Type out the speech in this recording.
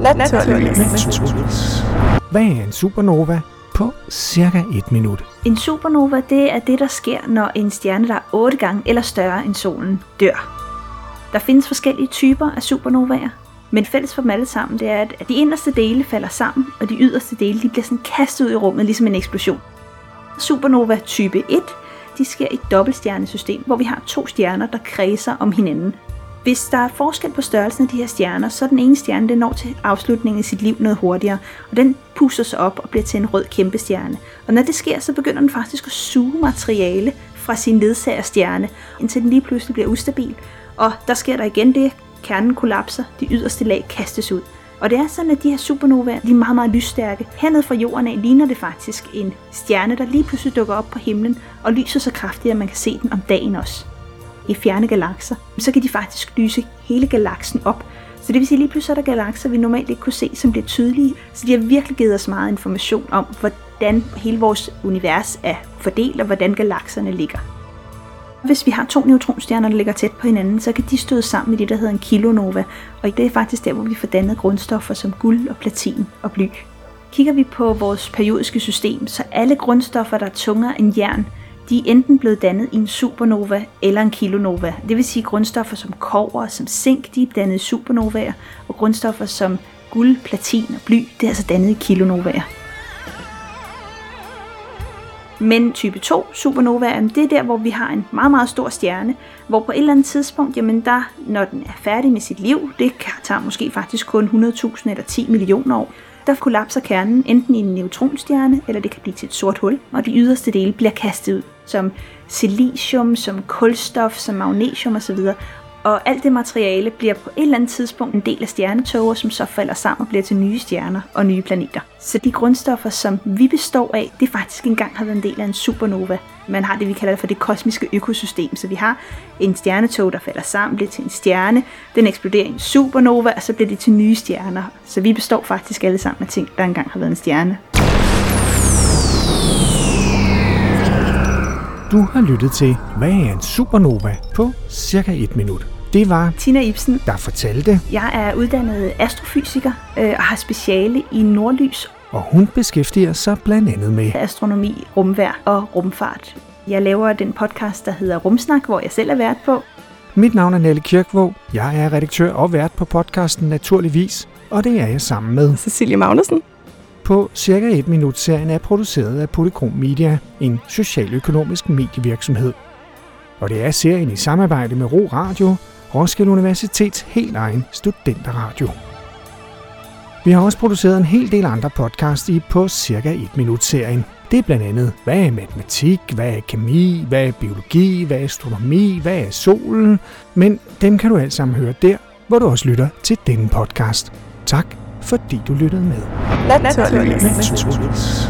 Naturligvis. Hvad er en supernova? På cirka et minut. En supernova, det er det, der sker, når en stjerne, der er 8 gange eller større end solen, dør. Der findes forskellige typer af supernovaer, men fælles for dem alle sammen, det er, at de inderste dele falder sammen, og de yderste dele de bliver sådan kastet ud i rummet, ligesom en eksplosion. Supernova type 1, de sker i et dobbeltstjernesystem, hvor vi har to stjerner, der kredser om hinanden. Hvis der er forskel på størrelsen af de her stjerner, så er den ene stjerne, den når til afslutningen af sit liv noget hurtigere, og den puster sig op og bliver til en rød kæmpestjerne. Og når det sker, så begynder den faktisk at suge materiale fra sin ledsagerstjerne, indtil den lige pludselig bliver ustabil. Og der sker der igen det, kernen kollapser, de yderste lag kastes ud. Og det er sådan, at de her supernovaer, de er meget, meget lysstærke. Hernede fra jorden af ligner det faktisk en stjerne, der lige pludselig dukker op på himlen og lyser så kraftigt, at man kan se den om dagen også. I fjerne galakser, så kan de faktisk lyse hele galaksen op. Så det vil sige, at lige pludselig er der galakser, vi normalt ikke kunne se, som bliver tydelige. Så de har virkelig givet os meget information om, hvordan hele vores univers er fordelt, og hvordan galakserne ligger. Hvis vi har to neutronstjerner, der ligger tæt på hinanden, så kan de støde sammen i det, der hedder en kilonova. Og det er faktisk der, hvor vi får dannet grundstoffer som guld og platin og bly. Kigger vi på vores periodiske system, så alle grundstoffer, der er tungere end jern, de er enten blevet dannet i en supernova eller en kilonova. Det vil sige grundstoffer som kover og som zink, de er dannet i supernovaer, og grundstoffer som guld, platin og bly, det er altså dannet i kilonovaer. Men type 2 supernova, det er der, hvor vi har en meget, meget stor stjerne, hvor på et eller andet tidspunkt, jamen der, når den er færdig med sit liv, det tager måske faktisk kun 100.000 eller 10 millioner år, der kollapser kernen enten i en neutronstjerne, eller det kan blive til et sort hul, og de yderste dele bliver kastet ud, som silicium, som kulstof, som magnesium osv. Og alt det materiale bliver på et eller andet tidspunkt en del af stjernetåger, som så falder sammen og bliver til nye stjerner og nye planeter. Så de grundstoffer, som vi består af, det faktisk engang har været en del af en supernova. Man har det, vi kalder for det kosmiske økosystem. Så vi har en stjernetog, der falder sammen, bliver til en stjerne, den eksploderer i en supernova, og så bliver det til nye stjerner. Så vi består faktisk alle sammen af ting, der engang har været en stjerne. Du har lyttet til, hvad er en supernova på cirka et minut. Det var Tina Ibsen. der fortalte, Jeg er uddannet astrofysiker øh, og har speciale i nordlys, og hun beskæftiger sig blandt andet med astronomi, rumvær og rumfart. Jeg laver den podcast, der hedder Rumsnak, hvor jeg selv er vært på. Mit navn er Nelle Kirkvåg. Jeg er redaktør og vært på podcasten Naturligvis, og det er jeg sammen med. Cecilie Magnussen. På cirka et minut serien er produceret af Polychrom Media, en socialøkonomisk medievirksomhed. Og det er serien i samarbejde med Ro Radio, Roskilde Universitets helt egen studenterradio. Vi har også produceret en hel del andre podcasts i på cirka et minut serien. Det er blandt andet, hvad er matematik, hvad er kemi, hvad er biologi, hvad er astronomi, hvad er solen. Men dem kan du alt sammen høre der, hvor du også lytter til denne podcast. Tak fordi du lyttede med. Naturligvis. Naturligvis.